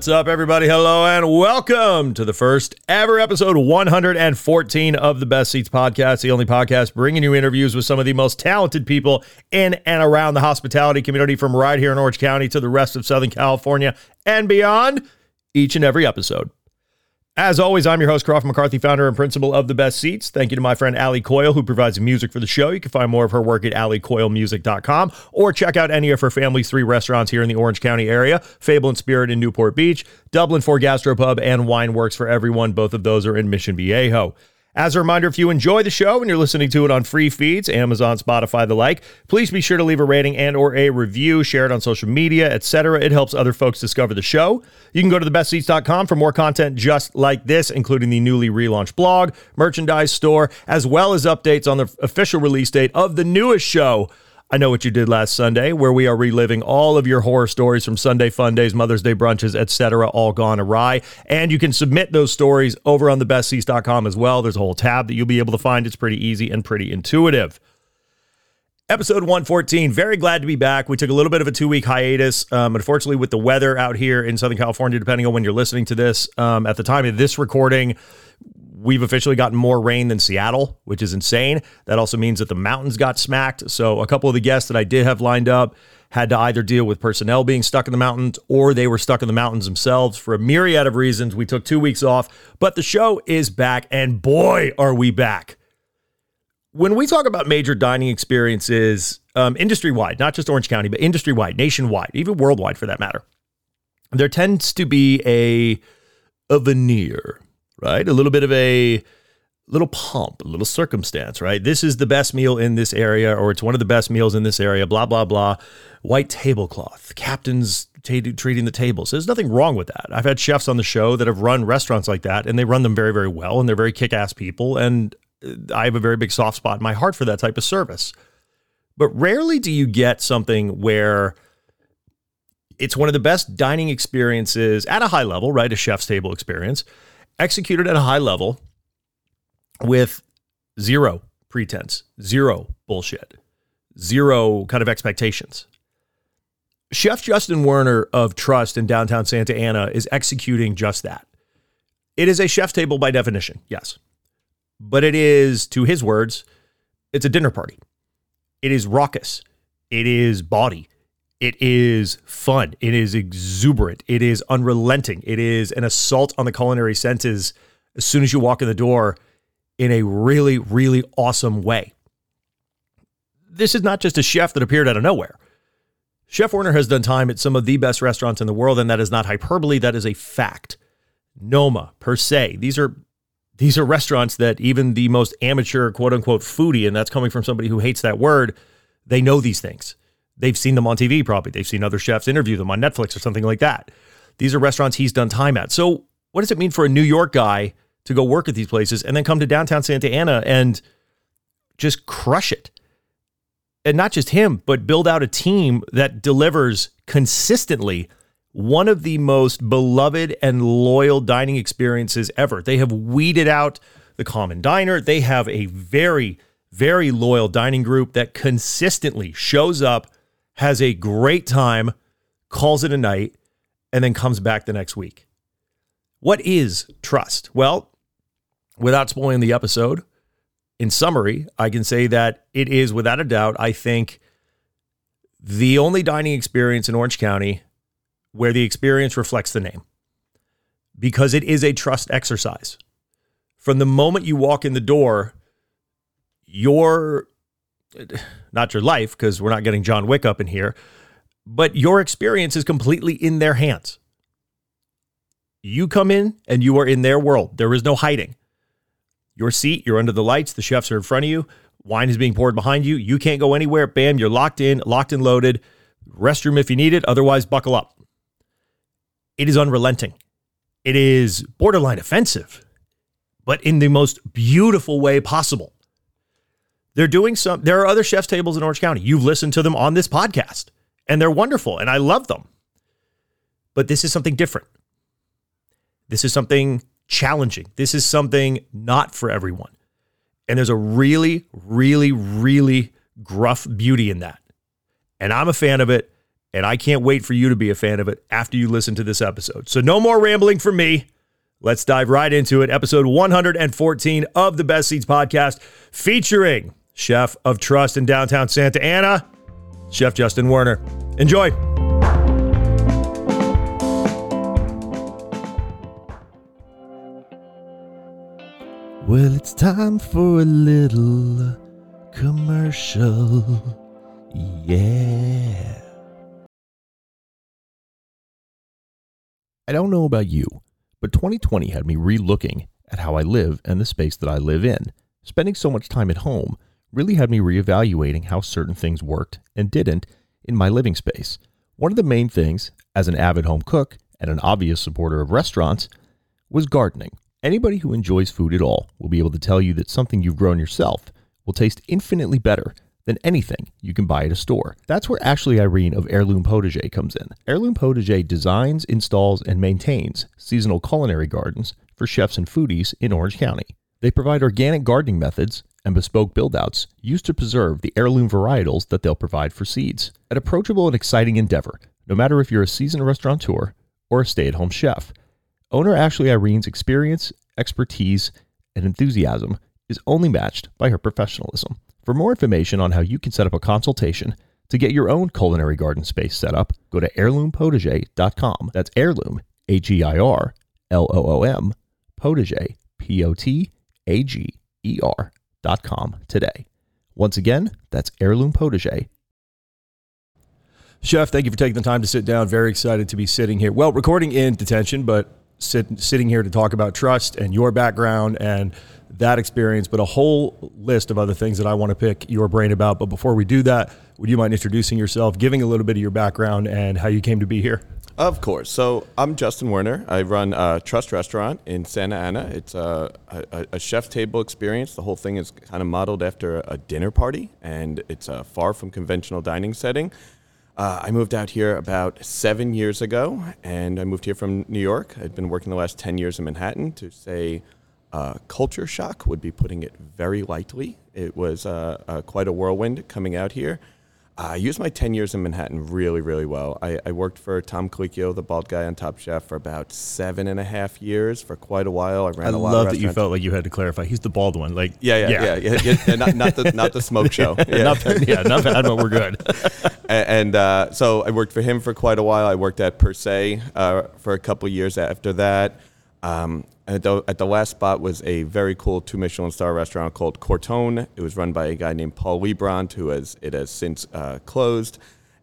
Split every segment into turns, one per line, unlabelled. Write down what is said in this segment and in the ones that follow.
What's up, everybody? Hello, and welcome to the first ever episode 114 of the Best Ceats Podcast, the only podcast bringing you interviews with some of the most talented people in and around the hospitality community from right here in Orange County to the rest of Southern California and beyond each and every episode. As always, I'm your host, Crawford McCarthy, founder and principal of The Best Ceats. Thank you to my friend Ali Coyle, who provides music for the show. You can find more of her work at alicoylemusic.com or check out any of her family's three restaurants here in the Orange County area Fable and Spirit in Newport Beach, Dublin 4 Gastropub, and Wine Works for Everyone. Both of those are in Mission Viejo. As a reminder, if you enjoy the show and you're listening to it on free feeds, Amazon, Spotify, the like, please be sure to leave a rating and or a review, share it on social media, etc. It helps other folks discover the show. You can go to thebestceats.com for more content just like this, including the newly relaunched blog, merchandise store, as well as updates on the official release date of the newest show, I Know What You Did Last Sunday, where we are reliving all of your horror stories from Sunday fun days, Mother's Day brunches, etc., all gone awry. And you can submit those stories over on thebestceats.com as well. There's a whole tab that you'll be able to find. It's pretty easy and pretty intuitive. Episode 114. Very glad to be back. We took a little bit of a two week hiatus. Um, unfortunately, with the weather out here in Southern California, depending on when you're listening to this, um, at the time of this recording, we've officially gotten more rain than Seattle, which is insane. That also means that the mountains got smacked. So a couple of the guests that I did have lined up had to either deal with personnel being stuck in the mountains or they were stuck in the mountains themselves for a myriad of reasons. We took two weeks off, but the show is back, and boy, are we back. When we talk about major dining experiences, um, industry wide, not just Orange County, but industry wide, nationwide, even worldwide for that matter, there tends to be a, a veneer right? A little bit of a little pomp, a little circumstance, right? This is the best meal in this area, or it's one of the best meals in this area, blah, blah, blah. White tablecloth, captains t- treating the tables. There's nothing wrong with that. I've had chefs on the show that have run restaurants like that, and they run them very, very well, and they're very kick ass people. And uh, I have a very big soft spot in my heart for that type of service. But rarely do you get something where it's one of the best dining experiences at a high level, right? A chef's table experience executed at a high level with zero pretense, zero bullshit, zero kind of expectations. Chef Justin Werner of Trust in downtown Santa Ana is executing just that. It is a chef's table by definition, yes. But it is, to his words, it's a dinner party. It is raucous. It is body. It is fun. It is exuberant. It is unrelenting. It is an assault on the culinary senses as soon as you walk in the door in a really, really awesome way. This is not just a chef that appeared out of nowhere. Chef Werner has done time at some of the best restaurants in the world, and that is not hyperbole. That is a fact. Noma, per se, these are these are restaurants that even the most amateur quote unquote foodie, and that's coming from somebody who hates that word, they know these things. They've seen them on TV, probably. They've seen other chefs interview them on Netflix or something like that. These are restaurants he's done time at. So, what does it mean for a New York guy to go work at these places and then come to downtown Santa Ana and just crush it? And not just him, but build out a team that delivers consistently one of the most beloved and loyal dining experiences ever. They have weeded out the common diner. They have a very, very loyal dining group that consistently shows up has a great time, calls it a night, and then comes back the next week. What is trust? Well, without spoiling the episode, in summary, I can say that it is without a doubt, I think, the only dining experience in Orange County where the experience reflects the name because it is a trust exercise. From the moment you walk in the door, your not your life, because we're not getting John Wick up in here, but your experience is completely in their hands. You come in and you are in their world. There is no hiding. Your seat, you're under the lights, the chefs are in front of you, wine is being poured behind you. You can't go anywhere. Bam, you're locked in, locked and loaded. Restroom if you need it, otherwise, buckle up. It is unrelenting. It is borderline offensive, but in the most beautiful way possible. They're doing some, there are other chef's tables in Orange County. You've listened to them on this podcast, and they're wonderful, and I love them. But this is something different. This is something challenging. This is something not for everyone. And there's a really, really, really gruff beauty in that. And I'm a fan of it. And I can't wait for you to be a fan of it after you listen to this episode. So, no more rambling from me. Let's dive right into it. Episode 114 of the Best Ceats podcast, featuring Chef of Trust in downtown Santa Ana, Chef Justin Werner. Enjoy. Well, it's time for a little commercial. Yeah. I don't know about you, but 2020 had me re-looking at how I live and the space that I live in. Spending so much time at home really had me reevaluating how certain things worked and didn't in my living space. One of the main things, as an avid home cook and an obvious supporter of restaurants, was gardening. Anybody who enjoys food at all will be able to tell you that something you've grown yourself will taste infinitely better than anything you can buy at a store. That's where Ashley Irene of Heirloom Potager comes in. Heirloom Potager designs, installs, and maintains seasonal culinary gardens for chefs and foodies in Orange County. They provide organic gardening methods and bespoke buildouts used to preserve the heirloom varietals that they'll provide for seeds. An approachable and exciting endeavor, no matter if you're a seasoned restaurateur or a stay at home chef. Owner Ashley Irene's experience, expertise, and enthusiasm is only matched by her professionalism. For more information on how you can set up a consultation to get your own culinary garden space set up, go to heirloompotager.com. That's heirloom, H E I R L O O M, potager, P O T A G E R.com today. Once again, that's heirloom potager. Chef, thank you for taking the time to sit down. Very excited to be sitting here. Well, recording in detention, but sit, sitting here to talk about trust and your background and that experience, but a whole list of other things that I want to pick your brain about. But before we do that, would you mind introducing yourself, giving a little bit of your background and how you came to be here?
Of course. So I'm Justin Werner. I run a Trust Restaurant in Santa Ana. It's a, a, a chef table experience. The whole thing is kind of modeled after a dinner party, and it's a far from conventional dining setting. Uh, I moved out here about seven years ago, and I moved here from New York. I'd been working the last 10 years in Manhattan. To say uh, culture shock would be putting it very lightly. It was uh, uh quite a whirlwind coming out here. I used my 10 years in Manhattan really, really well. I, I, worked for Tom Colicchio, the bald guy on Top Chef, for about seven and a half years, for quite a while. I ran
I
a lot.
I love that you felt like you had to clarify. He's the bald one. Like,
yeah, yeah, yeah. yeah, yeah, yeah not, not, the, not the smoke show.
Yeah, not, yeah, not bad, but we're good.
and, and uh, so I worked for him for quite a while. I worked at Per Se uh, for a couple years after that. Um, at the, at the last spot was a very cool two Michelin star restaurant called Corton. It was run by a guy named Paul Liebrandt, who has it has since uh, closed,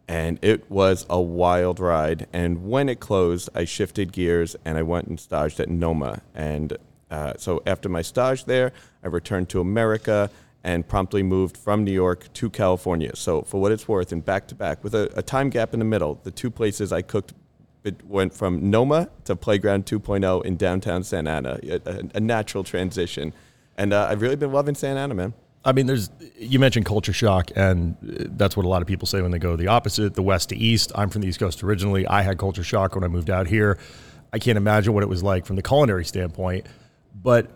and it was a wild ride. And when it closed, I shifted gears and I went and staged at Noma. And uh, so after my stage there, I returned to America and promptly moved from New York to California. So for what it's worth, and back to back with a, a time gap in the middle, the two places I cooked it went from Noma to Playground 2.0 in downtown Santa Ana, a, a natural transition. And uh, I've really been loving Santa Ana, man.
I mean, there's you mentioned culture shock, and that's what a lot of people say when they go the opposite, the west to east. I'm from the East Coast originally. I had culture shock when I moved out here. I can't imagine what it was like from the culinary standpoint. But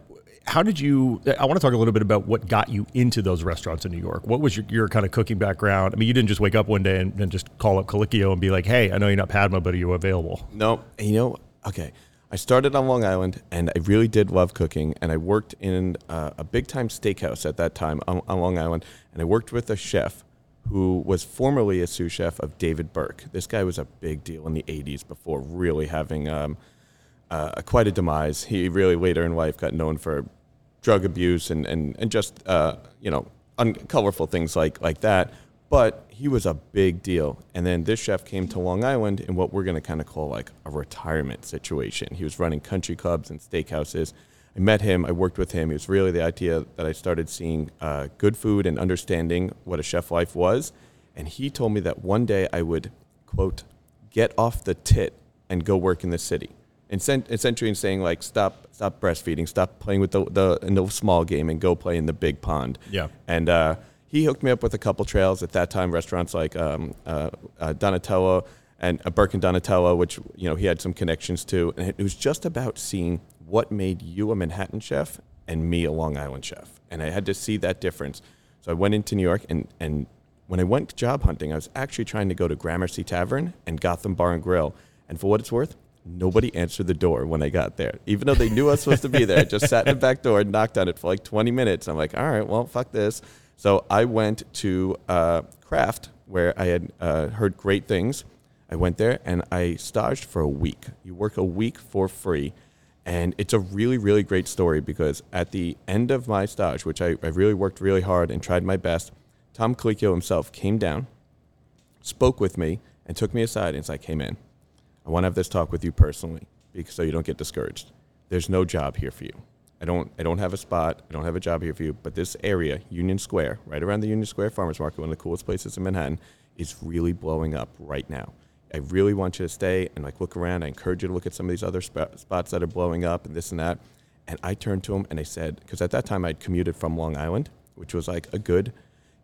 how did you? I want to talk a little bit about what got you into those restaurants in New York. What was your, your kind of cooking background? I mean, you didn't just wake up one day and, and just call up Colicchio and be like, "Hey, I know you're not Padma, but are you available?"
No, you know, okay. I started on Long Island, and I really did love cooking. And I worked in uh, a big time steakhouse at that time on, on Long Island, and I worked with a chef who was formerly a sous chef of David Burke. This guy was a big deal in the '80s before really having. Um, uh, quite a demise. He really later in life got known for drug abuse and, and, and just uh, you know uncolorful things like like that. but he was a big deal. And then this chef came to Long Island in what we're going to kind of call like a retirement situation. He was running country clubs and steakhouses. I met him, I worked with him. It was really the idea that I started seeing uh, good food and understanding what a chef life was. And he told me that one day I would, quote, get off the tit and go work in the city. And essentially saying like, stop, stop breastfeeding, stop playing with the, the, in the small game and go play in the big pond.
Yeah.
And, uh, he hooked me up with a couple trails at that time. Restaurants like um, uh, uh, Donatella and uh, Burke and Donatella, which you know he had some connections to, and it was just about seeing what made you a Manhattan chef and me a Long Island chef, and I had to see that difference. So I went into New York, and and when I went job hunting, I was actually trying to go to Gramercy Tavern and Gotham Bar and Grill, and for what it's worth, nobody answered the door when I got there. Even though they knew I was supposed to be there, I just sat in the back door and knocked on it for like 20 minutes. I'm like, all right, well, fuck this. So I went to uh, Craft, where I had uh, heard great things. I went there and I staged for a week. You work a week for free. And it's a really, really great story because at the end of my stage, which I, I really worked really hard and tried my best, Tom Colicchio himself came down, spoke with me, and took me aside and was like, hey, man, I want to have this talk with you personally because, so you don't get discouraged. There's no job here for you. I don't I don't have a spot. I don't have a job here for you. But this area, Union Square, right around the Union Square Farmers Market, one of the coolest places in Manhattan, is really blowing up right now. I really want you to stay and like look around. I encourage you to look at some of these other sp- spots that are blowing up and this and that. And I turned to him and I said, because at that time I'd commuted from Long Island, which was like a good,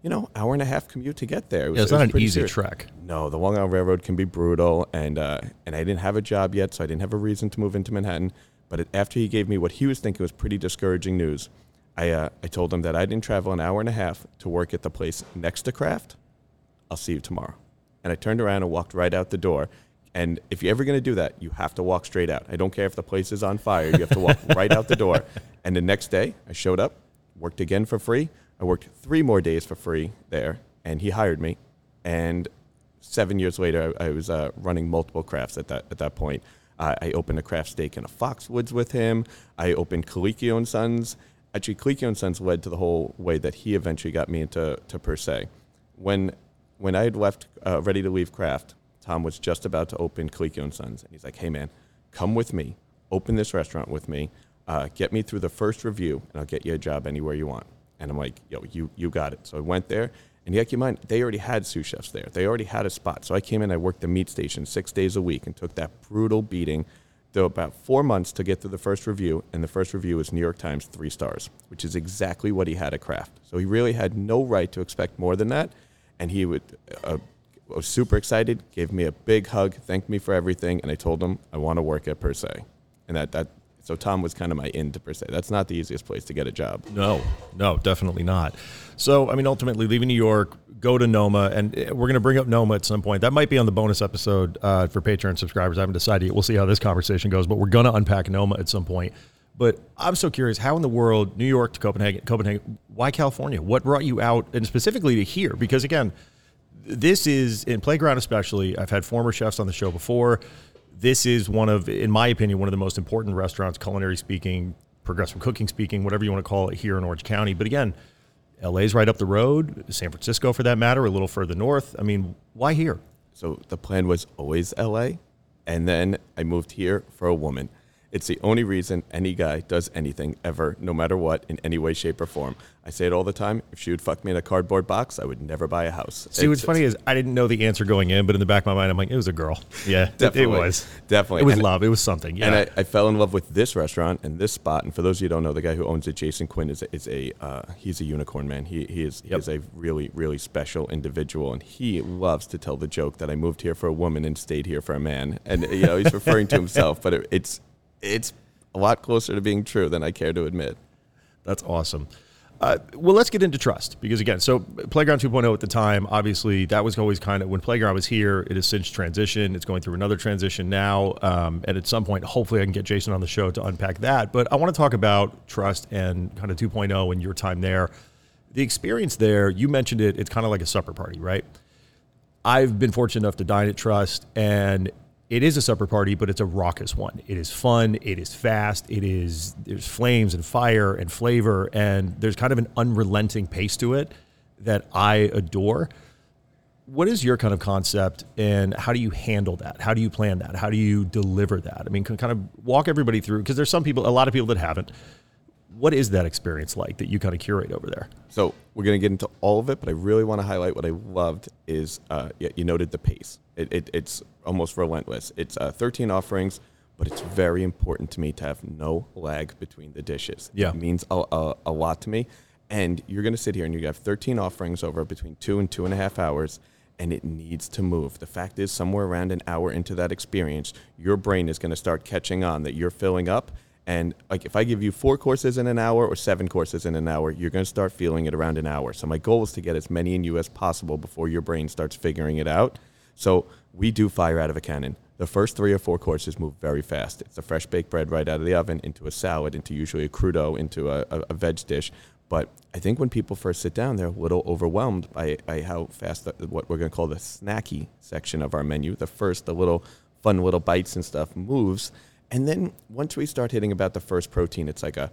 you know, hour and a half commute to get there. It was,
yeah, it's
it
not an easy
serious.
trek.
No, the Long Island Railroad can be brutal, and uh, and I didn't have a job yet, so I didn't have a reason to move into Manhattan. But it, after he gave me what he was thinking was pretty discouraging news, I, uh, I told him that I didn't travel an hour and a half to work at the place next to Craft. I'll see you tomorrow. And I turned around and walked right out the door. And if you're ever going to do that, you have to walk straight out. I don't care if the place is on fire. You have to walk right out the door. And the next day, I showed up, worked again for free. I worked three more days for free there, and he hired me. And seven years later, I, I was uh, running multiple crafts at that at that point. Uh, I opened a craft steak in a Foxwoods with him. I opened Colicchio and Sons. Actually, Colicchio and Sons led to the whole way that he eventually got me into to per se. When when I had left, uh, ready to leave craft, Tom was just about to open Colicchio and Sons, and he's like, "Hey man, come with me. Open this restaurant with me. Uh, get me through the first review, and I'll get you a job anywhere you want." And I'm like, "Yo, you you got it." So I went there, and you keep in mind, they already had sous chefs there. They already had a spot. So I came in, I worked the meat station six days a week and took that brutal beating. Though about four months to get through the first review, and the first review was New York Times three stars, which is exactly what he had at Craft. So he really had no right to expect more than that. And he would, uh, was super excited, gave me a big hug, thanked me for everything, and I told him I want to work at Per Se. And that, that so Tom was kind of my to Per Se. That's not the easiest place to get a job.
No, no, definitely not. So, I mean, ultimately, leaving New York, go to Noma, and eh, we're going to bring up Noma at some point. That might be on the bonus episode uh, for Patreon subscribers. I haven't decided yet. We'll see how this conversation goes, but we're going to unpack Noma at some point. But I'm so curious, how in the world, New York to Copenhagen, Copenhagen, why California? What brought you out, and specifically to here? Because again, this is in Playground, especially. I've had former chefs on the show before. This is one of, in my opinion, one of the most important restaurants, culinary speaking, progressive cooking speaking, whatever you want to call it, here in Orange County. But again, LA's right up the road, San Francisco for that matter, a little further north. I mean, why here?
So the plan was always LA, and then I moved here for a woman. It's the only reason any guy does anything ever, no matter what, in any way, shape, or form. I say it all the time. If she would fuck me in a cardboard box, I would never buy a house.
See, what's funny is I didn't know the answer going in, but in the back of my mind, I'm like, it was a girl. Yeah, it- it, was.
Definitely.
It was
And-
love. It was something. Yeah.
And I, I fell in love with this restaurant and this spot. And for those of you who don't know, the guy who owns it, Jason Quinn, is a, is a uh, he's a unicorn man. He, he is he is a really really special individual, and he loves to tell the joke that I moved here for a woman and stayed here for a man. And you know he's referring to himself, but it, it's it's a lot closer to being true than I care to admit.
That's awesome. Uh, well, let's get into trust because again, so Playground 2.0 at the time, obviously that was always kind of when Playground was here. It has since transitioned. It's going through another transition now, um, and at some point, hopefully, I can get Jason on the show to unpack that. But I want to talk about trust and kind of 2.0 and your time there. The experience there, you mentioned it. It's kind of like a supper party, right? I've been fortunate enough to dine at Trust, and it is a supper party, but it's a raucous one. It is fun. It is fast. It is there's flames and fire and flavor, and there's kind of an unrelenting pace to it that I adore. what is your kind of concept and how do you handle that? How do you plan that? How do you deliver that? I mean, kind of walk everybody through because there's some people, a lot of people that haven't. What is that experience like that you kind of curate over there?
So we're going to get into all of it, but I really want to highlight what I loved is uh, you noted the pace. It, it, it's almost relentless. It's uh, 13 offerings, but it's very important to me to have no lag between the dishes.
Yeah.
It means a, a, a lot to me. And you're going to sit here and you have 13 offerings over between two and two and a half hours, and it needs to move. The fact is, somewhere around an hour into that experience, your brain is going to start catching on that you're filling up. And like if I give you four courses in an hour or seven courses in an hour, you're going to start feeling it around an hour. So my goal is to get as many in you as possible before your brain starts figuring it out. So we do fire out of a cannon. The first three or four courses move very fast. It's a fresh baked bread right out of the oven into a salad, into usually a crudo, into a, a, a veg dish. But I think when people first sit down, they're a little overwhelmed by, by how fast the, what we're going to call the snacky section of our menu, the first, the little fun little bites and stuff moves. And then once we start hitting about the first protein, it's like a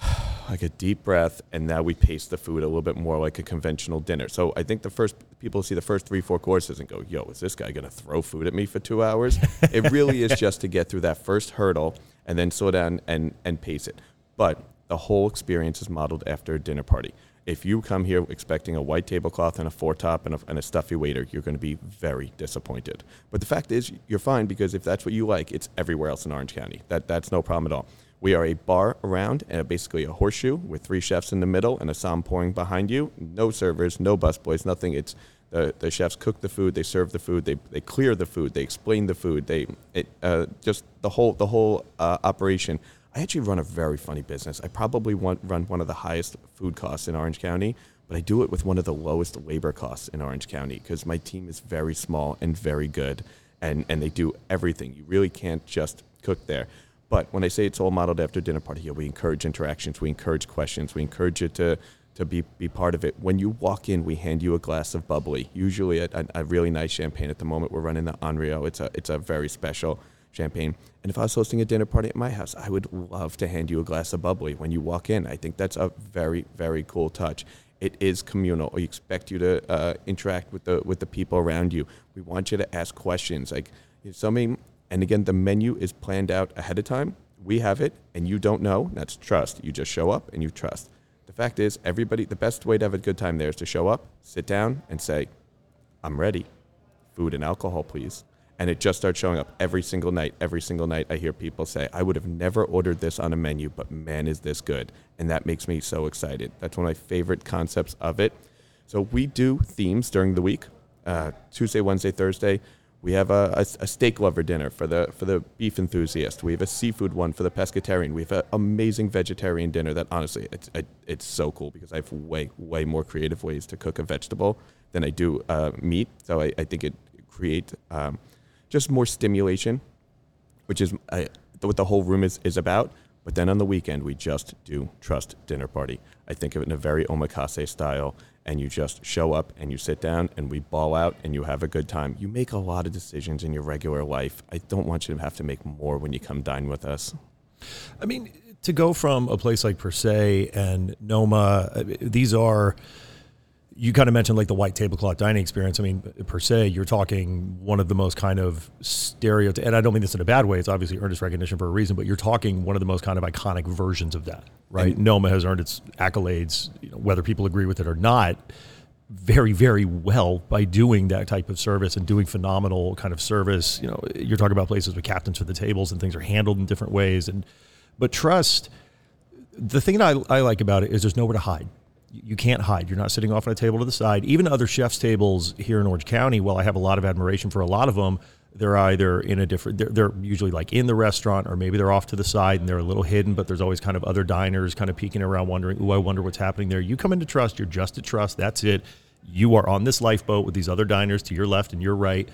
like a deep breath, and now we pace the food a little bit more like a conventional dinner. So I think the first people see the first three, four courses and go, "Yo, is this guy going to throw food at me for two hours?" it really is just to get through that first hurdle and then slow down and and pace it. But the whole experience is modeled after a dinner party. If you come here expecting a white tablecloth and a four top and a, and a stuffy waiter, you're going to be very disappointed. But the fact is, you're fine because if that's what you like, it's everywhere else in Orange County. That that's no problem at all. We are a bar around and basically a horseshoe with three chefs in the middle and a som pouring behind you. No servers, no busboys, nothing. It's the, the chefs cook the food, they serve the food, they, they clear the food, they explain the food, they it, uh, just the whole the whole uh, operation. I actually run a very funny business. I probably want, run one of the highest food costs in Orange County, but I do it with one of the lowest labor costs in Orange County because my team is very small and very good, and, and they do everything. You really can't just cook there. But when I say it's all modeled after dinner party, here, we encourage interactions, we encourage questions, we encourage you to to be, be part of it. When you walk in, we hand you a glass of bubbly, usually a, a, a really nice champagne. At the moment, we're running the Henriot. It's a it's a very special champagne. And if I was hosting a dinner party at my house, I would love to hand you a glass of bubbly when you walk in. I think that's a very, very cool touch. It is communal. We expect you to uh, interact with the with the people around you. We want you to ask questions. Like you know, so and again, the menu is planned out ahead of time. We have it, and you don't know. That's trust. You just show up and you trust. The fact is, everybody. The best way to have a good time there is to show up, sit down, and say, "I'm ready." Food and alcohol, please and it just starts showing up every single night. Every single night, I hear people say, I would have never ordered this on a menu, but man, is this good. And that makes me so excited. That's one of my favorite concepts of it. So we do themes during the week uh, Tuesday, Wednesday, Thursday. We have a, a, a, steak lover dinner for the for the beef enthusiast. We have a seafood one for the pescatarian. We have an amazing vegetarian dinner that honestly it's it's so cool because I have way way more creative ways to cook a vegetable than I do uh, meat. So I, I think it create um, just more stimulation, which is uh, what the whole room is, is about. But then on the weekend, we just do trust dinner party. I think of it in a very omakase style, and you just show up and you sit down and we ball out and you have a good time. You make a lot of decisions in your regular life. I don't want you to have to make more when you come dine with us.
I mean, to go from a place like Per Se and Noma, uh, these are you kind of mentioned like the white tablecloth dining experience. I mean, per se, you're talking one of the most kind of stereotype, and I don't mean this in a bad way. It's obviously earned its recognition for a reason, but you're talking one of the most kind of iconic versions of that, right? And Noma has earned its accolades, you know, whether people agree with it or not, very, very well by doing that type of service and doing phenomenal kind of service. You know, you're talking about places with captains for the tables and things are handled in different ways, and but trust. The thing that I, I like about it is there's nowhere to hide you can't hide. You're not sitting off on a table to the side. Even other chefs' tables here in Orange County, while I have a lot of admiration for a lot of them, they're either in a different, they're, they're, usually like in the restaurant or maybe they're off to the side and they're a little hidden, but there's always kind of other diners kind of peeking around wondering, oh, I wonder what's happening there. You come into trust, you're just at trust. That's it. You are on this lifeboat with these other diners to your left and your right,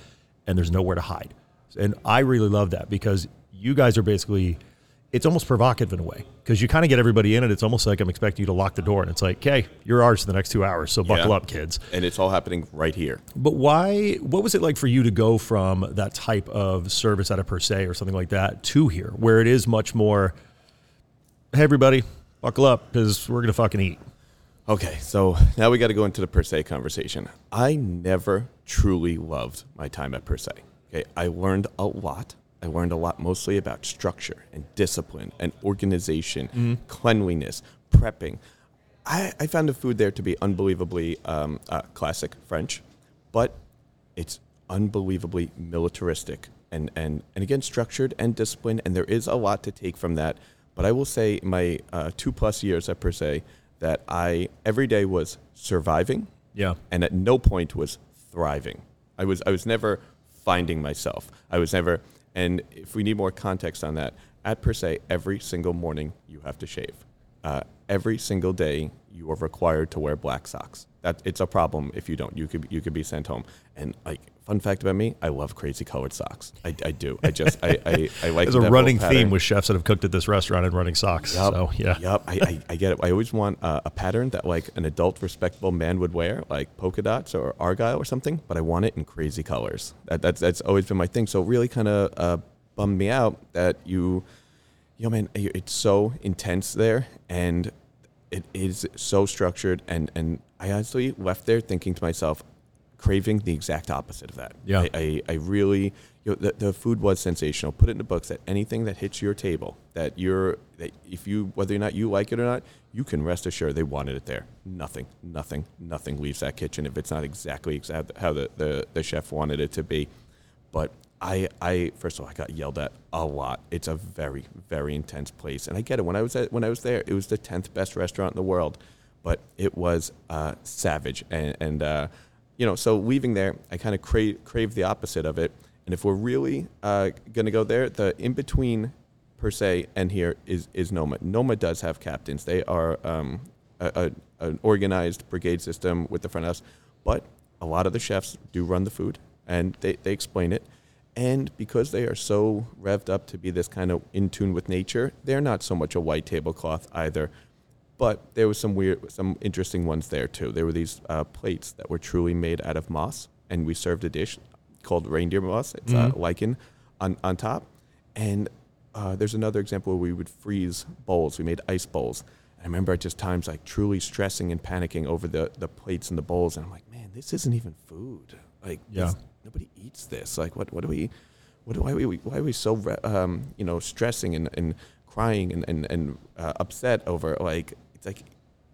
and there's nowhere to hide. And I really love that because you guys are basically it's almost provocative in a way because you kind of get everybody in it. it's almost like I'm expecting you to lock the door and it's like, okay, you're ours for the next two hours, so buckle yeah. up, kids.
And it's all happening right here.
But why? What was it like for you to go from that type of service at a per se or something like that to here, where it is much more, hey everybody, buckle up because we're gonna fucking eat.
Okay, so now we got to go into the per se conversation. I never truly loved my time at per se. Okay, I learned a lot. I learned a lot mostly about structure and discipline and organization, cleanliness, prepping. I, I found the food there to be unbelievably um, uh, classic French, but it's unbelievably militaristic and, and, and again structured and disciplined and there is a lot to take from that but i will say my uh, two plus years at per se that i every day was surviving
Yeah.
and at no point was thriving i was i was never finding myself i was never and if we need more context on that at per se every single morning you have to shave. Uh, every single day you are required to wear black socks that it's a problem if you don't you could you could be sent home and like fun fact about me i love crazy colored socks i, I do i just i i, I like
There's a running theme with chefs that have cooked at this restaurant and running socks.
Yup,
So yeah.
Yep. I, I, I get it. I always want uh, a pattern that like an adult, respectable man would wear, like polka dots or argyle or something. But I want it in crazy colors. That, that's that's always been my thing. So it really kind of uh, bummed me out that you, you know, man, it's so intense there, and it is so structured. And and I honestly left there thinking to myself, craving the exact opposite of that.
Yeah.
I, I, I really, you know, the, the food was sensational. Put it in the books that anything that hits your table, that you're, that if you, whether or not you like it or not, you can rest assured they wanted it there. Nothing, nothing, nothing leaves that kitchen if it's not exactly exact how the, the, the chef wanted it to be. But I, I, first of all, I got yelled at a lot. It's a very, very intense place, and I get it. When I was at, when I was there, it was the tenth best restaurant in the world, but it was uh, savage, and, and uh, you know, so leaving there, I kind of crave, crave the opposite of it. And if we're really uh, going to go there, the in between per se and here is is Noma. Noma does have captains. They are um, a, a, an organized brigade system with the front house, but a lot of the chefs do run the food and they, they explain it. And because they are so revved up to be this kind of in tune with nature, they're not so much a white tablecloth either. But there was some weird, some interesting ones there too. There were these uh, plates that were truly made out of moss, and we served a dish called reindeer moss. It's uh, lichen on on top, and uh, there's another example where we would freeze bowls. We made ice bowls. And I remember at just times like truly stressing and panicking over the the plates and the bowls, and I'm like, man, this isn't even food. Like,
Yeah.
this- nobody eats this. Like, what what do we? What, why, are we, why are we so um, you know stressing and, and crying and and, and uh, upset over like it's like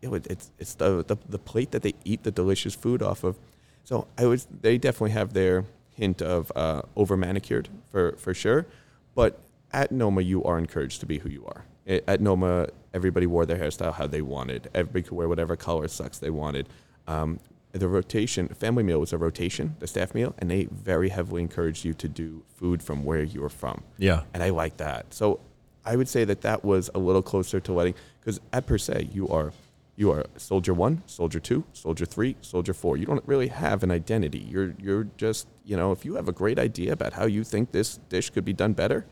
it, it's it's the, the the plate that they eat the delicious food off of. So I was they definitely have their hint of uh, over manicured for for sure, but at Noma you are encouraged to be who you are. At Noma, everybody wore their hairstyle how they wanted. Everybody could wear whatever color sucks they wanted. Um, the rotation, family meal was a rotation, the staff meal, and they very heavily encouraged you to do food from where you were from.
Yeah.
And I like that. So I would say that that was a little closer to letting, because at per se, you are you are soldier one, soldier two, soldier three, soldier four. You don't really have an identity. You're you're just you know if you have a great idea about how you think this dish could be done better,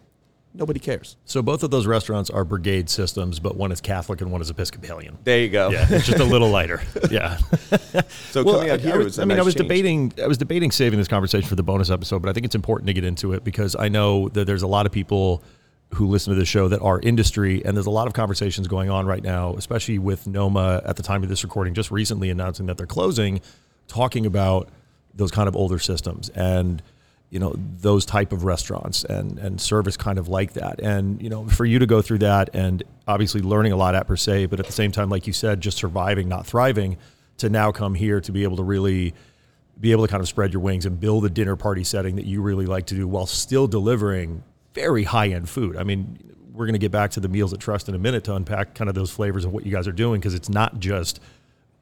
nobody cares.
So both of those restaurants are brigade systems, but one is Catholic and one is Episcopalian.
There you go.
Yeah, it's just a little lighter. Yeah.
So
Well,
coming out
I-
here
I, was,
was a
I mean, I was
change.
debating. I was debating saving this conversation for the bonus episode, but I think it's important to get into it because I know that there's a lot of people who listen to this show that are industry, and there's a lot of conversations going on right now, especially with Noma at the time of this recording, just recently announcing that they're closing, talking about those kind of older systems and you know those type of restaurants and and service kind of like that and you know for you to go through that and obviously learning a lot at per se but at the same time like you said just surviving not thriving to now come here to be able to really be able to kind of spread your wings and build a dinner party setting that you really like to do while still delivering very high end food. I mean, we're going to get back to the meals at Trust in a minute to unpack kind of those flavors of what you guys are doing because it's not just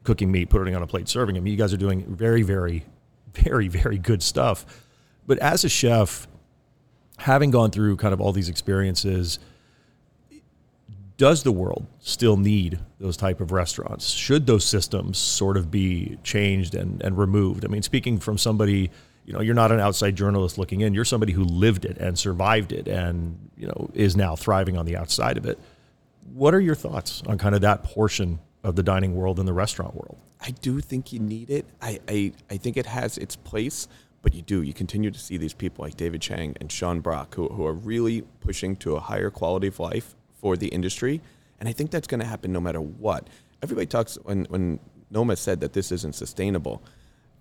cooking meat, putting it on a plate, serving mean, you guys are doing very, very, very, very good stuff. But as a chef, having gone through kind of all these experiences, does the world still need those type of restaurants? Should those systems sort of be changed and, and removed? I mean, speaking from somebody, you know, you're not an outside journalist looking in. You're somebody who lived it and survived it and, you know, is now thriving on the outside of it. What are your thoughts on kind of that portion of the dining world and the restaurant world?
I do think you need it. I, I, I think it has its place, but you do. You continue to see these people like David Chang and Sean Brock who, who are really pushing to a higher quality of life for the industry. And I think that's going to happen no matter what. everybody talks when when Noma said that this isn't sustainable.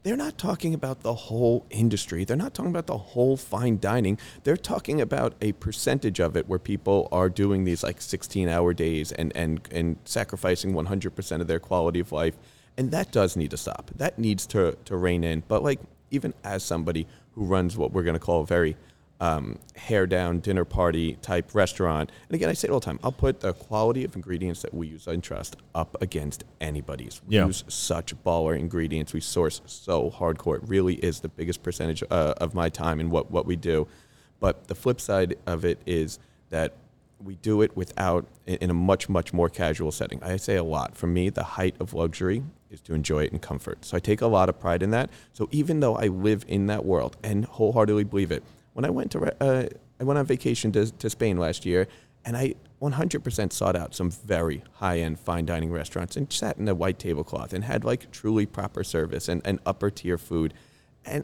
They're not talking about the whole industry. They're not talking about the whole fine dining. They're talking about a percentage of it where people are doing these like 16 hour days and, and, and sacrificing 100% of their quality of life. And that does need to stop. That needs to, to rein in. But like, even as somebody who runs what we're going to call a very um, hair down dinner party type restaurant. And again, I say it all the time. I'll put the quality of ingredients that we use and trust up against anybody's. We
Yeah.
use such baller ingredients. We source so hardcore. It really is the biggest percentage uh, of my time and what, what we do. But the flip side of it is that we do it without in in a much much more casual setting. I say a lot. For me, the height of luxury is to enjoy it in comfort. So I take a lot of pride in that. So even though I live in that world and wholeheartedly believe it, when I went to uh, I went on vacation to, to Spain last year, and I 100% sought out some very high end fine dining restaurants and sat in a white tablecloth and had like truly proper service and, and upper tier food, and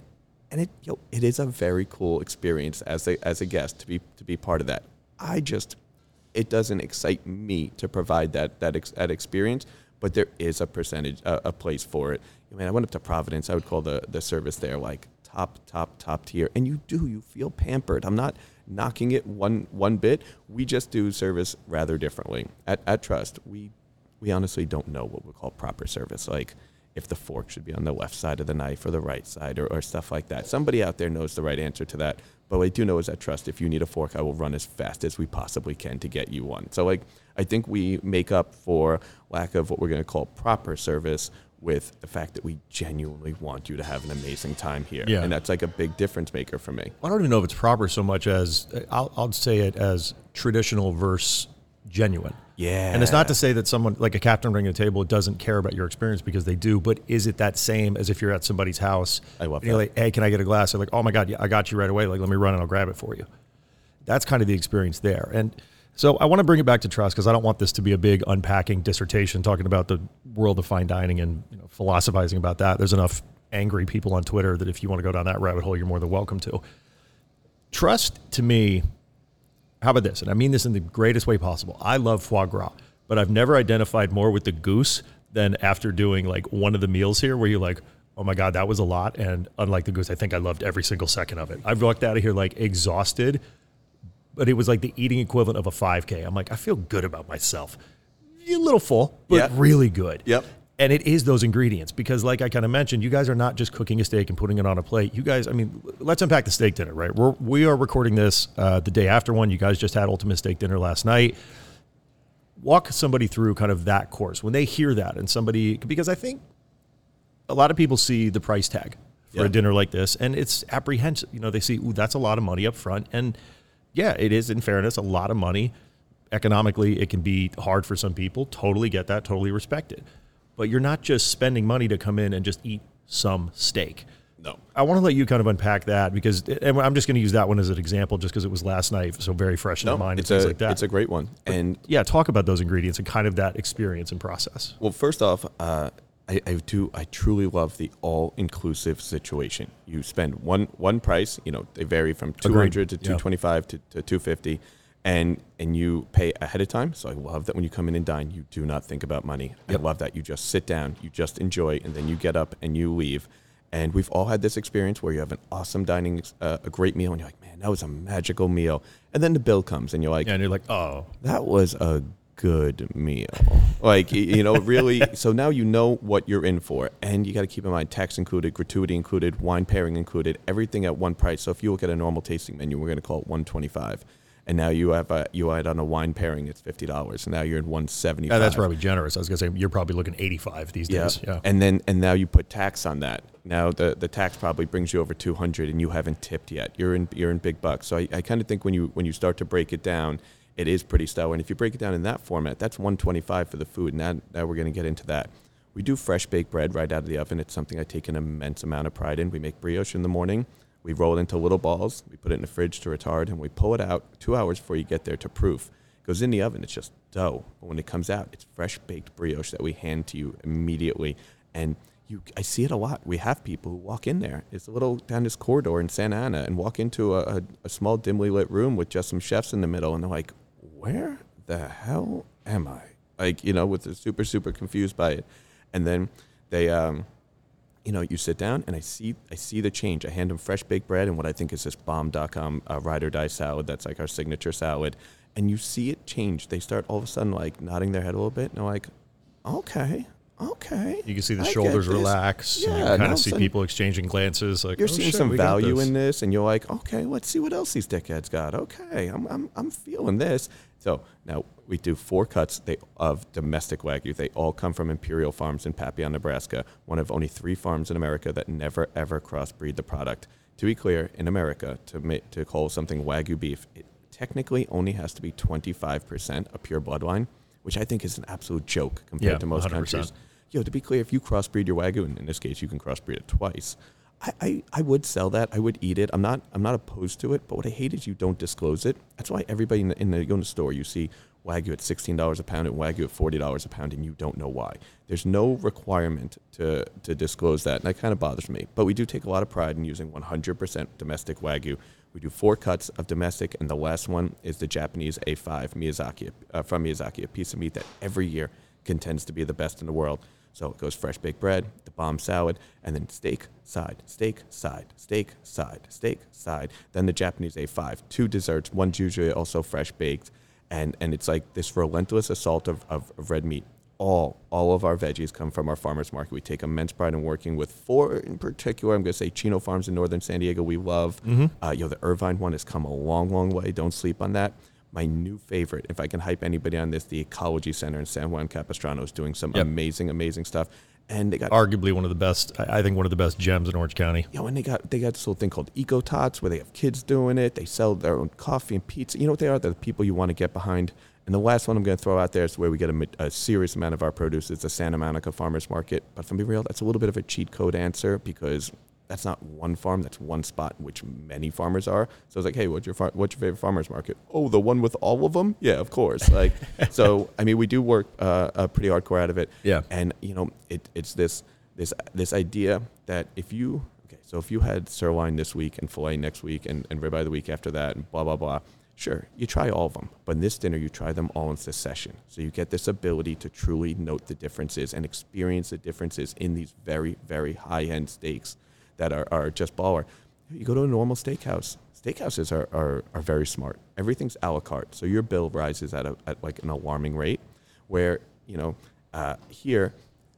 and it you know, it is a very cool experience as a as a guest to be to be part of that. I just it doesn't excite me to provide that that ex, that experience, but there is a percentage a, a place for it. I mean, I went up to Providence. I would call the the service there like top top top tier, and you do you feel pampered. I'm not knocking it one one bit. We just do service rather differently at at Trust. We we honestly don't know what we call proper service. Like if the fork should be on the left side of the knife or the right side or, or stuff like that. Somebody out there knows the right answer to that. But what I do know is that trust, if you need a fork, I will run as fast as we possibly can to get you one. So like I think we make up for lack of what we're going to call proper service with the fact that we genuinely want you to have an amazing time here.
Yeah.
And that's like a big difference maker for me.
I don't even know if it's proper so much as I'll, I'll say it as traditional versus genuine.
Yeah.
And it's not to say that someone like a captain bringing a table doesn't care about your experience because they do, but is it that same as if you're at somebody's house?
I love
and you're
that.
like, hey, can I get a glass? They're like, oh my God, yeah, I got you right away. Like, let me run and I'll grab it for you. That's kind of the experience there. And so I want to bring it back to trust because I don't want this to be a big unpacking dissertation talking about the world of fine dining and you know, philosophizing about that. There's enough angry people on Twitter that if you want to go down that rabbit hole, you're more than welcome to. Trust to me how about this? And I mean this in the greatest way possible. I love foie gras, but I've never identified more with the goose than after doing like one of the meals here where you're like, oh my God, that was a lot. And unlike the goose, I think I loved every single second of it. I've walked out of here like exhausted, but it was like the eating equivalent of a 5K. I'm like, I feel good about myself. A little full, but
Yeah.
really good.
Yep.
And it is those ingredients because, like I kind of mentioned, you guys are not just cooking a steak and putting it on a plate. You guys, I mean, let's unpack the steak dinner, right? We're, we are recording this uh, the day after one. You guys just had Ultimate Steak Dinner last night. Walk somebody through kind of that course when they hear that, and somebody, because I think a lot of people see the price tag for
Yeah.
a dinner like this, and it's apprehensive. You know, they see, ooh, that's a lot of money up front. And yeah, it is, in fairness, a lot of money. Economically, it can be hard for some people. Totally get that, totally respect it. But you're not just spending money to come in and just eat some steak.
No.
I want to let you kind of unpack that because, and I'm just going to use that one as an example just because it was last night, so very fresh in
No,
my mind and things
a
like that.
it's a great one. And
yeah, talk about those ingredients and kind of that experience and process.
Well, first off, uh, I, I do. I truly love the all-inclusive situation. You spend one one price. You know, they vary from two hundred to
Yeah.
two twenty-five to, to two fifty, and and you pay ahead of time. So I love that when you come in and dine, you do not think about money.
Yep.
I love that you just sit down, you just enjoy, and then you get up and you leave. And we've all had this experience where you have an awesome dining, uh, a great meal, and you're like, man, that was a magical meal. And then the bill comes, and you're like,
Yeah, and you're like, oh,
that was a good meal. Like, you know, really. So now you know what you're in for. And you got to keep in mind tax included, gratuity included, wine pairing included, everything at one price. So if you look at a normal tasting menu, we're going to call it 125 and now you have a, you add on a wine pairing, it's fifty dollars, and now you're in one seventy
yeah, that's probably generous. I was going to say, you're probably looking 85 these
Yeah.
days. Yeah.
And then and now you put tax on that. Now the, the tax probably brings you over two hundred and you haven't tipped yet. You're in you're in big bucks. So I, I kind of think when you when you start to break it down, it is pretty stellar. And if you break it down in that format, that's one twenty five for the food. And now, now we're gonna get into that. We do fresh baked bread right out of the oven. It's something I take an immense amount of pride in. We make brioche in the morning. We roll it into little balls. We put it in the fridge to retard, and we pull it out two hours before you get there to proof. It goes in the oven. It's just dough. But when it comes out, it's fresh baked brioche that we hand to you immediately. And you, I see it a lot. We have people who walk in there. It's a little down this corridor in Santa Ana and walk into a, a, a small dimly lit room with just some chefs in the middle, and they're like, "Where the hell am I?" like you know, with the super super confused by it, and then they um, you know, you sit down and I see I see the change. I hand them fresh baked bread and what I think is this bomb.com uh, ride or die salad. That's like our signature salad. And you see it change. They start all of a sudden like nodding their head a little bit. And they're like, okay, okay.
You can see the
I get
shoulders
this."
relax. and
Yeah,
you
now
kind of see people exchanging glances. Like
You're
"Oh,
seeing
shit,
some
we got
value
this."
in this, and you're like, okay, let's see what else these dickheads got. Okay, I'm, I'm, I'm feeling this. So now we do four cuts they, of domestic Wagyu. They all come from Imperial Farms in Papillion, Nebraska, one of only three farms in America that never, ever crossbreed the product. To be clear, in America, to, ma- to call something Wagyu beef, it technically only has to be 25% a pure bloodline, which I think is an absolute joke compared
Yeah,
to most
100%.
countries. Yo, to be clear, if you crossbreed your wagyu, and in this case you can crossbreed it twice, I, I, I would sell that. I would eat it. I'm not I'm not opposed to it, but what I hate is you don't disclose it. That's why everybody in the, in the, in the store, you see wagyu at sixteen dollars a pound and wagyu at forty dollars a pound, and you don't know why. There's no requirement to to disclose that, and that kind of bothers me. But we do take a lot of pride in using 100% domestic wagyu. We do four cuts of domestic, and the last one is the Japanese A5 Miyazaki uh, from Miyazaki, a piece of meat that every year contends to be the best in the world. So it goes fresh baked bread, the bomb salad, and then steak, side, steak, side, steak, side, steak, side. Then the Japanese A5, two desserts, one's usually also fresh baked. And, and it's like this relentless assault of, of, of red meat. All, all of our veggies come from our farmers market. We take immense pride in working with four in particular. I'm going to say Chino Farms in northern San Diego. We love. Uh, you know, the Irvine one has come a long, long way. Don't sleep on that. My new favorite, if I can hype anybody on this, the Ecology Center in San Juan Capistrano is doing some
Yep.
amazing, amazing stuff. And they got
Arguably one of the best. I think one of the best gems in Orange County.
you know, and they got they got this little thing called Eco Tots where they have kids doing it. They sell their own coffee and pizza. You know what they are? They're the people you want to get behind. And the last one I'm going to throw out there is where we get a, a serious amount of our produce. It's the Santa Monica Farmers Market. But if I'm being real, that's a little bit of a cheat code answer because that's not one farm. That's one spot in which many farmers are. So it's like, hey, what's your far- what's your favorite farmers market? Oh, the one with all of them? Yeah, of course. Like, so I mean, we do work uh, uh, pretty hardcore out of it.
Yeah.
And you know, it, it's this this this idea that if you okay, so if you had sirloin this week and filet next week and, and ribeye the week after that and blah blah blah, sure, you try all of them. But in this dinner, you try them all in succession. So you get this ability to truly note the differences and experience the differences in these very very high end steaks that are, are just baller. You go to a normal steakhouse. Steakhouses are, are, are very smart. Everything's a la carte. So your bill rises at, a, at like an alarming rate where, you know, uh, here,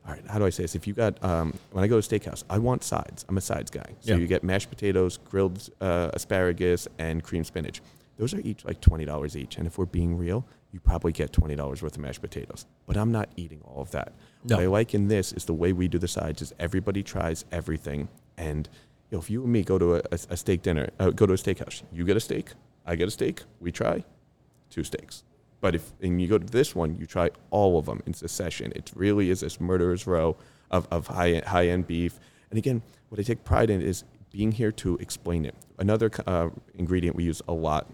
all right, how do I say this? If you got, um, when I go to a steakhouse, I want sides. I'm a sides guy. So
Yeah.
you get mashed potatoes, grilled uh, asparagus, and cream spinach. Those are each like $20 each. And if we're being real, you probably get $20 worth of mashed potatoes. But I'm not eating all of that.
No.
What I like in this is the way we do the sides is everybody tries everything. And if you and me go to a, a, steak dinner, uh, go to a steakhouse, you get a steak, I get a steak, we try two steaks. But if and you go to this one, you try all of them in succession. It really is this murderer's row of, of high high end beef. And again, what I take pride in is being here to explain it. Another uh, ingredient we use a lot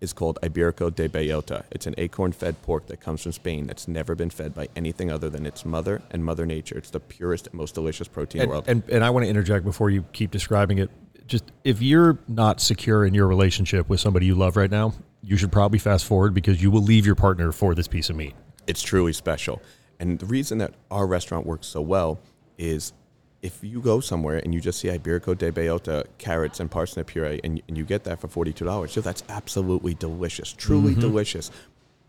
is called Iberico de Bellota. It's an acorn fed pork that comes from Spain that's never been fed by anything other than its mother and Mother Nature. It's the purest, most delicious protein in the world.
and and I want to interject before you keep describing it. Just if you're not secure in your relationship with somebody you love right now, you should probably fast forward because you will leave your partner for this piece of meat.
it's truly special. And the reason that our restaurant works so well is if you go somewhere and you just see Iberico de Bellota carrots and parsnip puree and, and you get that for $42, so that's absolutely delicious, truly delicious.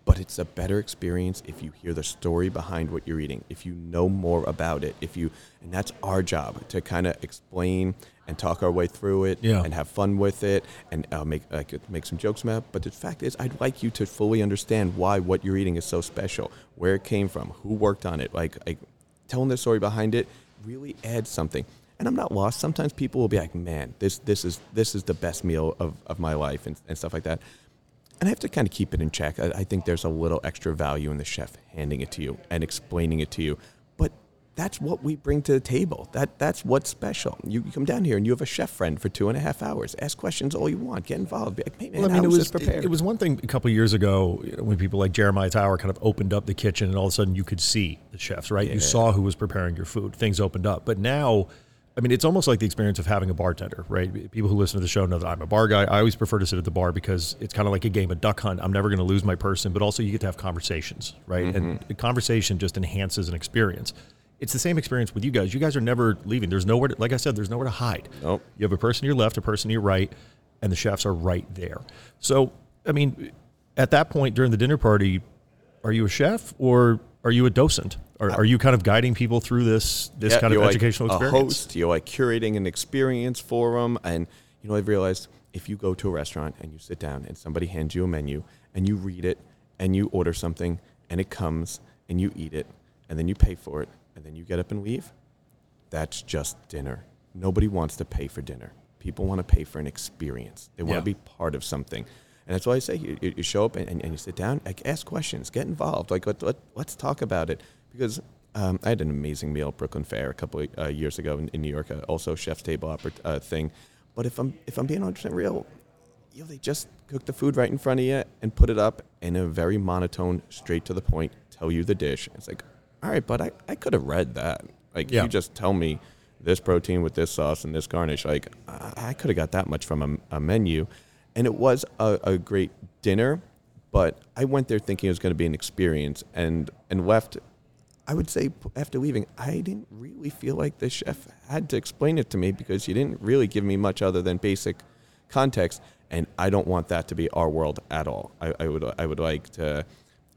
But it's a better experience if you hear the story behind what you're eating, if you know more about it, if you, and that's our job to kind of explain and talk our way through it
Yeah.
and have fun with it and uh, make uh, make some jokes about. it. But the fact is, I'd like you to fully understand why what you're eating is so special, where it came from, who worked on it. Like, like telling the story behind it really adds something. And I'm not lost. Sometimes people will be like, "Man, this this is this is the best meal of, of my life," and, and stuff like that. And I have to kind of keep it in check. I, I think there's a little extra value in the chef handing it to you and explaining it to you. That's what we bring to the table. That that's what's special. You, you come down here and you have a chef friend for two and a half hours. Ask questions all you want. Get involved. Be like, hey man,
Well, I mean, it
was prepared?
it, was one thing a couple of years ago you know, when people like Jeremiah Tower kind of opened up the kitchen, and all of a sudden you could see the chefs, right? You saw who was preparing your food. Things opened up, but now I mean, it's almost like the experience of having a bartender, right? People who listen to the show know that I'm a bar guy. I always prefer to sit at the bar because it's kind of like a game of duck hunt. I'm never going to lose my person, but also you get to have conversations, right?
Mm-hmm.
And the conversation just enhances an experience. It's the same experience with you guys. You guys are never leaving. There's nowhere, to, like I said, there's nowhere to hide.
Nope.
You have a person to your left, a person to your right, and the chefs are right there. So, I mean, at that point during the dinner party, are you a chef or are you a docent? Are, are you kind of guiding people through this this
Yeah,
kind of
you're like
educational
a
experience?
host. You're like curating an experience for them, and you know I've realized if you go to a restaurant and you sit down and somebody hands you a menu and you read it and you order something and it comes and you eat it and then you pay for it and then you get up and leave, that's just dinner. Nobody wants to pay for dinner. People want to pay for an experience. They want
Yeah.
to be part of something. And that's why I say you, you show up and, and, you sit down, like ask questions, get involved. Like let, let, let's talk about it. Because um, I had an amazing meal at Brooklyn Fare a couple of uh, years ago in, in New York, uh, also chef's table uh, thing. But if I'm if I'm being 100 real, you know, they just cook the food right in front of you and put it up in a very monotone, straight to the point, tell you the dish. It's like, all right, but I, I could have read that. Like,
Yeah.
you just tell me this protein with this sauce and this garnish. Like, I, I could have got that much from a, a menu. And it was a, a great dinner, but I went there thinking it was going to be an experience and, and left I would say after leaving, I didn't really feel like the chef had to explain it to me because he didn't really give me much other than basic context, and I don't want that to be our world at all. I, I would I would like to.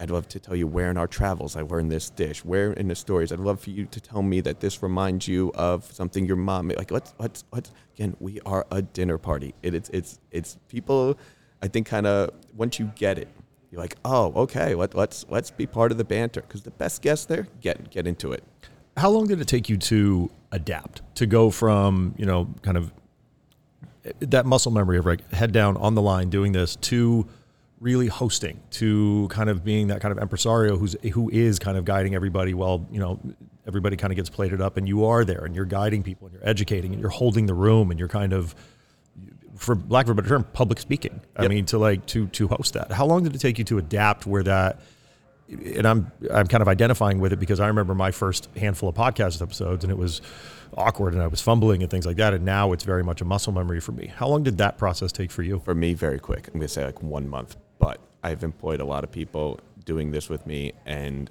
I'd love to tell you where in our travels I learned this dish, where in the stories. I'd love for you to tell me that this reminds you of something your mom made. Like let's let's let's again, we are a dinner party. It, it's it's it's people. I think kind of once you get it, you're like, oh, okay, let, let's let's be part of the banter because the best guests there get get into it.
How long did it take you to adapt to go from you know kind of eh, that muscle memory of like head down on the line doing this to really hosting to kind of being that kind of impresario who's who is kind of guiding everybody while you know everybody kind of gets plated up and you are there and you're guiding people and you're educating and you're holding the room and you're kind of for lack of a better term public speaking i
Yep.
mean to like to to host that how long did it take you to adapt where that and I'm I'm kind of identifying with it because I remember my first handful of podcast episodes and it was awkward and I was fumbling and things like that and now it's very much a muscle memory for me. How long did that process take for you?
For me, very quick. I'm gonna say like one month, but I've employed a lot of people doing this with me, and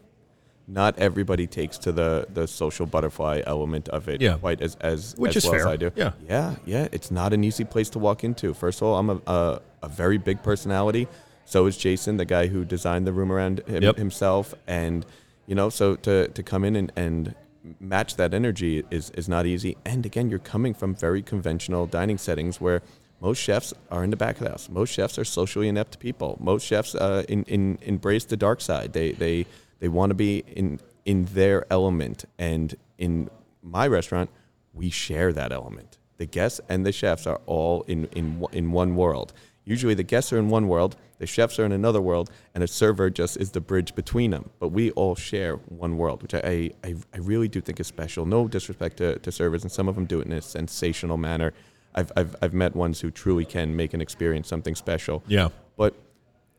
not everybody takes to the the social butterfly element of it
Yeah.
quite as as
Which
as
is
well as. I do.
Yeah.
yeah, yeah. It's not an easy place to walk into. First of all, I'm a a, a very big personality. So is Jason, the guy who designed the room around him,
Yep.
himself, and you know, so to to come in and and match that energy is is not easy. And again, you're coming from very conventional dining settings where most chefs are in the back of the house. Most chefs are socially inept people. Most chefs uh, in, in, embrace the dark side. They they they want to be in in their element. And in my restaurant, we share that element. The guests and the chefs are all in in in one world. Usually, the guests are in one world, the chefs are in another world, and a server just is the bridge between them. But we all share one world, which I I, I really do think is special. No disrespect to, to servers, and some of them do it in a sensational manner. I've, I've, I've met ones who truly can make an experience something special.
Yeah.
But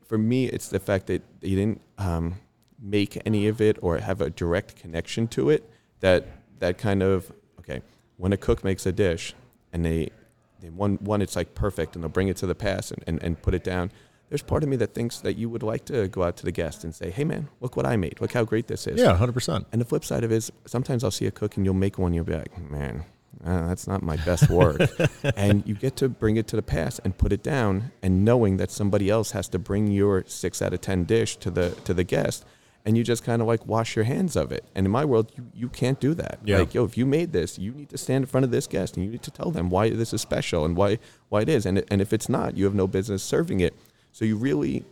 for me, it's the fact that you didn't um, make any of it or have a direct connection to it. That that kind of okay. When a cook makes a dish and they, they one one it's like perfect and they'll bring it to the pass and, and, and put it down. There's part of me that thinks that you would like to go out to the guest and say, "Hey, man, look what I made! Look how great this is!"
Yeah, 100%.
And the flip side of it is sometimes I'll see a cook and you'll make one, you'll be like, man, uh, that's not my best work. and you get to bring it to the pass and put it down, and knowing that somebody else has to bring your six out of ten dish to the to the guest, and you just kind of like wash your hands of it. And in my world, you, you can't do that.
Yeah.
Like, yo, if you made this, you need to stand in front of this guest and you need to tell them why this is special and why why it is. And and if it's not, you have no business serving it. So you really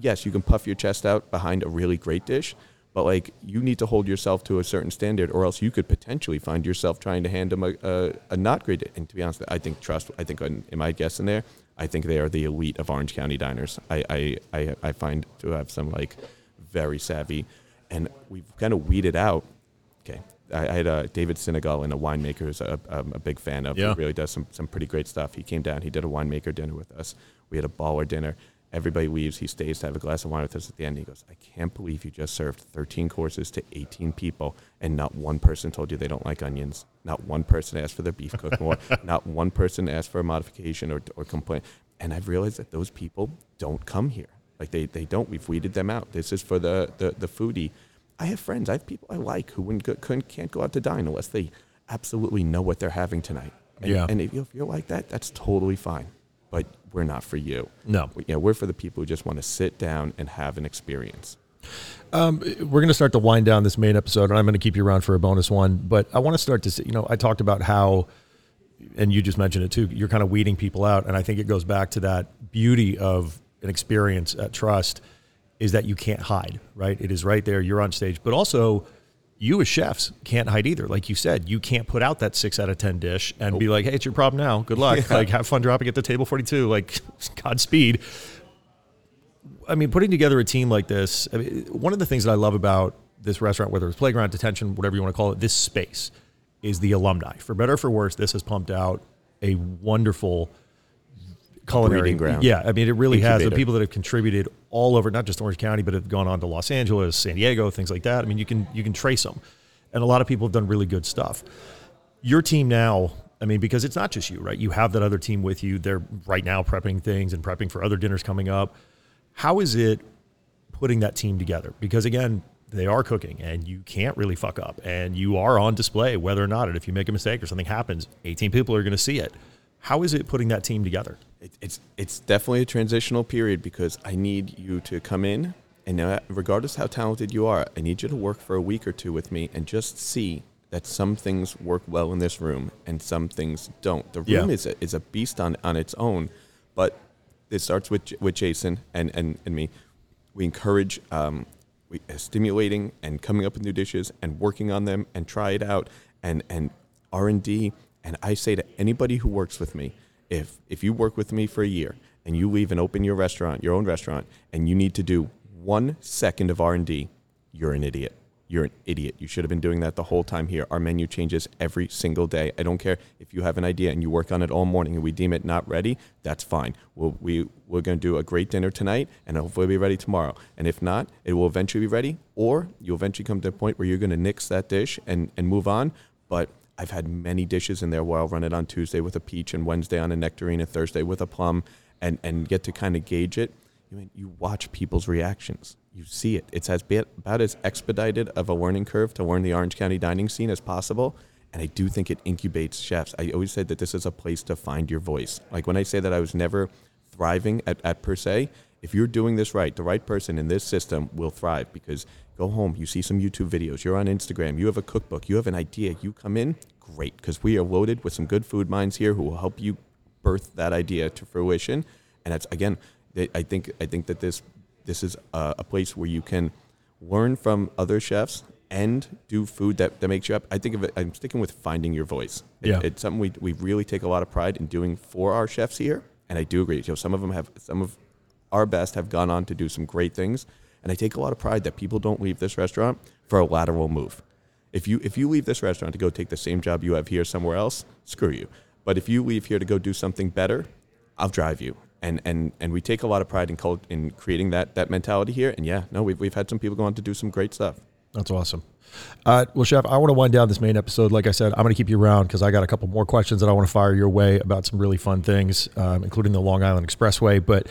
yes, you can puff your chest out behind a really great dish, but like you need to hold yourself to a certain standard, or else you could potentially find yourself trying to hand them a, a, a not great. And to be honest, I think trust. I think in, in my guess in there, I think they are the elite of Orange County diners. I I, I, I find to have some like very savvy, and we've kind of weeded out. Okay. I I had uh, David Senegal and a winemaker who's a, I'm a big fan of.
Yeah.
He really does some, some pretty great stuff. He came down, he did a winemaker dinner with us. We had a baller dinner. Everybody leaves. He stays to have a glass of wine with us at the end. He goes, I can't believe you just served 13 courses to 18 people, and not one person told you they don't like onions. Not one person asked for their beef cooked more. not one person asked for a modification or, or complaint. And I've realized that those people don't come here. Like they, they don't. We've weeded them out. This is for the, the, the foodie. I have friends. I have people I like who wouldn't go, couldn't, can't go out to dine unless they absolutely know what they're having tonight. And,
Yeah.
And if, you- if you're like that, that's totally fine. But we're not for you.
No.
We- You know, we're for the people who just want to sit down and have an experience.
Um, we're going to start to wind down this main episode, and I'm going to keep you around for a bonus one. But I want to start to see, you know, I talked about how, and you just mentioned it too, you're kind of weeding people out. And I think it goes back to that beauty of an experience at Trust is that you can't hide, right? It is right there. You're on stage. But also, you as chefs can't hide either. Like you said, you can't put out that six out of 10 dish and be like, hey, it's your problem now. Good luck. Like, have fun dropping at the table 42. Like, Godspeed. I mean, putting together a team like this, I mean, one of the things that I love about this restaurant, whether it's playground, detention, whatever you want to call it, this space is the alumni. For better or for worse, this has pumped out a wonderful culinary
ground.
Yeah, I mean, it really has. The people that have contributed all over, not just Orange County, but have gone on to Los Angeles, San Diego, things like that. I mean, you can you can trace them, and a lot of people have done really good stuff. Your team now, I mean, because it's not just you, right? You have that other team with you. They're right now prepping things and prepping for other dinners coming up. How is it putting that team together? Because again, they are cooking and you can't really fuck up and you are on display whether or not. And if you make a mistake or something happens, 18 people are going to see it. How is it putting that team together?
It, it's it's definitely a transitional period because I need you to come in and uh, regardless how talented you are, I need you to work for a week or two with me and just see that some things work well in this room and some things don't. The room
Yeah.
is a, is a beast on, on its own, but it starts with with Jason and, and, and me. We encourage um, we, uh, stimulating and coming up with new dishes and working on them and try it out and and R and D. And I say to anybody who works with me, if if you work with me for a year and you leave and open your restaurant, your own restaurant, and you need to do one second of R and D, you're an idiot. You're an idiot. You should have been doing that the whole time here. Our menu changes every single day. I don't care if you have an idea and you work on it all morning and we deem it not ready. That's fine. We'll, we we're going to do a great dinner tonight and hopefully be ready tomorrow. And if not, it will eventually be ready, or you'll eventually come to a point where you're going to nix that dish and and move on. But I've had many dishes in there where I'll run it on Tuesday with a peach and Wednesday on a nectarine and Thursday with a plum, and and get to kind of gauge it. You mean you watch people's reactions. You see it. It's as bit, about as expedited of a learning curve to learn the Orange County dining scene as possible. And I do think it incubates chefs. I always said that this is a place to find your voice. Like when I say that I was never thriving at, at Per Se, if you're doing this right, the right person in this system will thrive because go home, you see some YouTube videos, you're on Instagram, you have a cookbook, you have an idea, you come in, great, because we are loaded with some good food minds here who will help you birth that idea to fruition. And that's again, I I think I think that this this is a, a place where you can learn from other chefs and do food that, that makes you up. I think of it. I'm sticking with finding your voice. It-
Yeah.
it's something we, we really take a lot of pride in doing for our chefs here. And I do agree. You know, some of them have some of our best have gone on to do some great things. And I take a lot of pride that people don't leave this restaurant for a lateral move. If you if you leave this restaurant to go take the same job you have here somewhere else, screw you. But if you leave here to go do something better, I'll drive you. And and and we take a lot of pride in cult, in creating that that mentality here. And yeah, no, we've we've had some people go on to do some great stuff.
That's awesome. Uh, well, Chef, I want to wind down this main episode. Like I said, I'm going to keep you around because I got a couple more questions that I want to fire your way about some really fun things, um, including the Long Island Expressway. But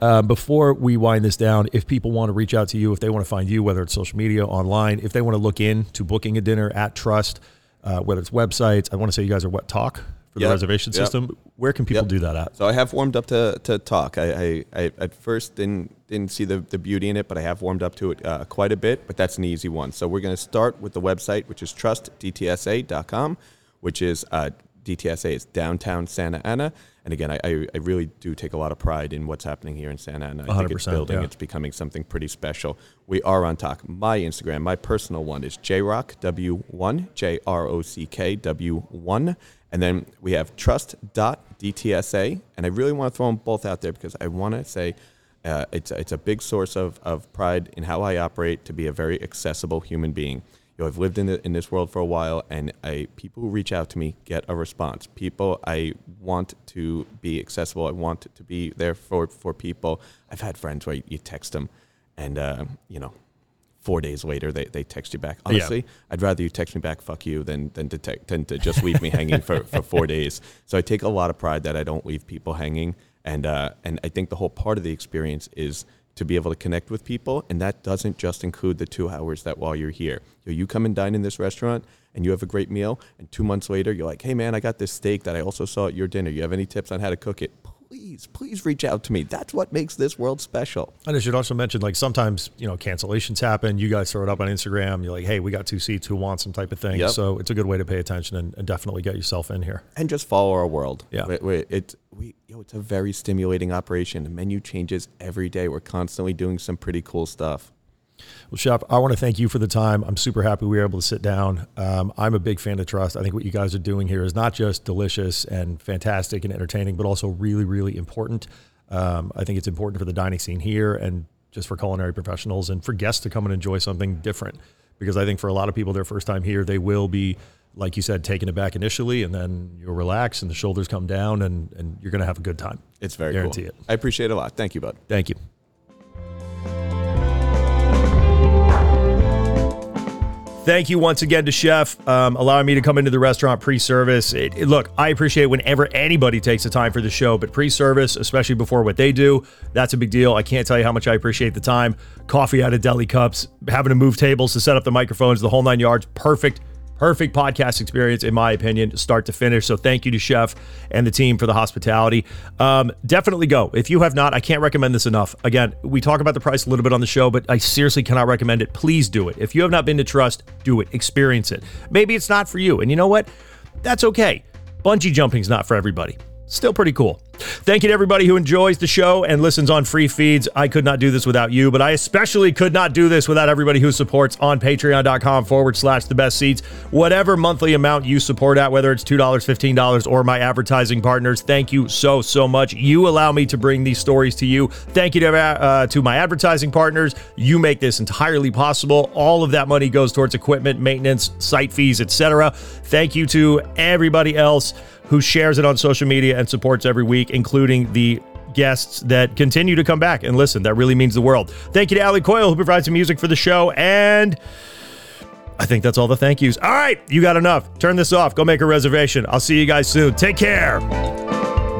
uh, before we wind this down, if people want to reach out to you, if they want to find you, whether it's social media, online, if they want to look into booking a dinner at Trust, uh, whether it's websites, I want to say you guys are what Tock for the reservation
Yep.
system. Where can people
Yep.
do that at?
So I have warmed up to, to Tock. I, I, I at first didn't didn't see the, the beauty in it, but I have warmed up to it uh, quite a bit. But that's an easy one. So we're going to start with the website, which is trustdtsa.com, which is uh, DTSA is downtown Santa Ana. And again, I, I, I really do take a lot of pride in what's happening here in Santa Ana. I think it's building.
yeah.
It's becoming something pretty special. We are on Tock. My Instagram, my personal one is jrockw1, J R O C K W1. And then we have trust.dtsa. And I really want to throw them both out there because I want to say uh, it's, it's a big source of, of pride in how I operate to be a very accessible human being. You know, I've lived in the, in this world for a while, and I people who reach out to me get a response. People I want to be accessible. I want to be there for for people. I've had friends where you text them, and uh, you know, four days later they, they text you back. Honestly, yeah. I'd rather you text me back "fuck you" than than to, te- than to just leave me hanging for, for four days. So I take a lot of pride that I don't leave people hanging, and uh, and I think the whole part of the experience is to be able to connect with people, and that doesn't just include the two hours that while you're here. Know, you come and dine in this restaurant, and you have a great meal, and two months later you're like, "Hey man, I got this steak that I also saw at your dinner. You have any tips on how to cook it?" Please, please reach out to me. That's what makes this world special.
And I should also mention, like sometimes you know cancellations happen. You guys throw it up on Instagram. You're like, hey, we got two seats. Who wants some type of thing? Yep. So it's a good way to pay attention and, and, definitely get yourself in here
and just follow our world.
Yeah,
it, it, it we you know, it's a very stimulating operation. The menu changes every day. We're constantly doing some pretty cool stuff.
Well, Chef, I want to thank you for the time. I'm super happy we were able to sit down. Um, I'm a big fan of Trust. I think what you guys are doing here is not just delicious and fantastic and entertaining, but also really, really important. Um, I think it's important for the dining scene here and just for culinary professionals and for guests to come and enjoy something different. Because I think for a lot of people, their first time here, they will be, like you said, taken aback initially, and then you'll relax and the shoulders come down, and, and you're going to have a good time.
It's very Guarantee cool. it. I appreciate it a lot. Thank you, bud.
Thank you. Thank you once again to Chef, um, allowing me to come into the restaurant pre-service. Look, I appreciate whenever anybody takes the time for the show, but pre-service, especially before what they do, that's a big deal. I can't tell you how much I appreciate the time. Coffee out of deli cups, having to move tables to set up the microphones, the whole nine yards, perfect perfect podcast experience, in my opinion, start to finish. So thank you to Chef and the team for the hospitality. Um, definitely go. If you have not, I can't recommend this enough. Again, we talk about the price a little bit on the show, but I seriously cannot recommend it. Please do it. If you have not been to Trust, do it. Experience it. Maybe it's not for you. And you know what? That's okay. Bungee jumping's not for everybody still pretty cool. Thank you to everybody who enjoys the show and listens on free feeds. I could not do this without you, but I especially could not do this without everybody who supports on patreon.com forward slash the best ceats. Whatever monthly amount you support at, whether it's $2, $15, or my advertising partners, thank you so, so much. You allow me to bring these stories to you. Thank you to, uh, to my advertising partners. You make this entirely possible. All of that money goes towards equipment, maintenance, site fees, etc. Thank you to everybody else who shares it on social media and supports every week, including the guests that continue to come back and listen. That really means the world. Thank you to Ali Coyle, who provides the music for the show. And I think that's all the thank yous. All right, you got enough. Turn this off. Go make a reservation. I'll see you guys soon. Take care.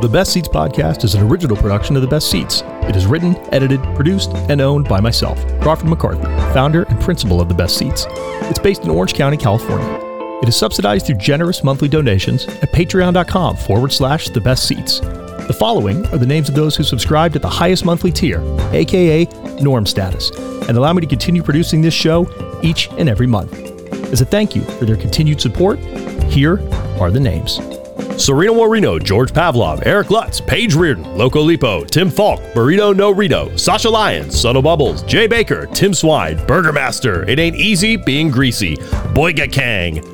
The Best Ceats podcast is an original production of The Best Ceats. It is written, edited, produced, and owned by myself, Crawford McCarthy, founder and principal of The Best Seats. It's based in Orange County, California. It is subsidized through generous monthly donations at patreon.com forward slash the best ceats. The following are the names of those who subscribed at the highest monthly tier, aka norm status, and allow me to continue producing this show each and every month. As a thank you for their continued support, here are the names. Serena Warino, George Pavlov, Eric Lutz, Paige Reardon, Loco Lipo, Tim Falk, Burrito No Rito, Sasha Lyons, Subtle Bubbles, Jay Baker, Tim Swine, Burger Master, It Ain't Easy Being Greasy, Boyga Kang.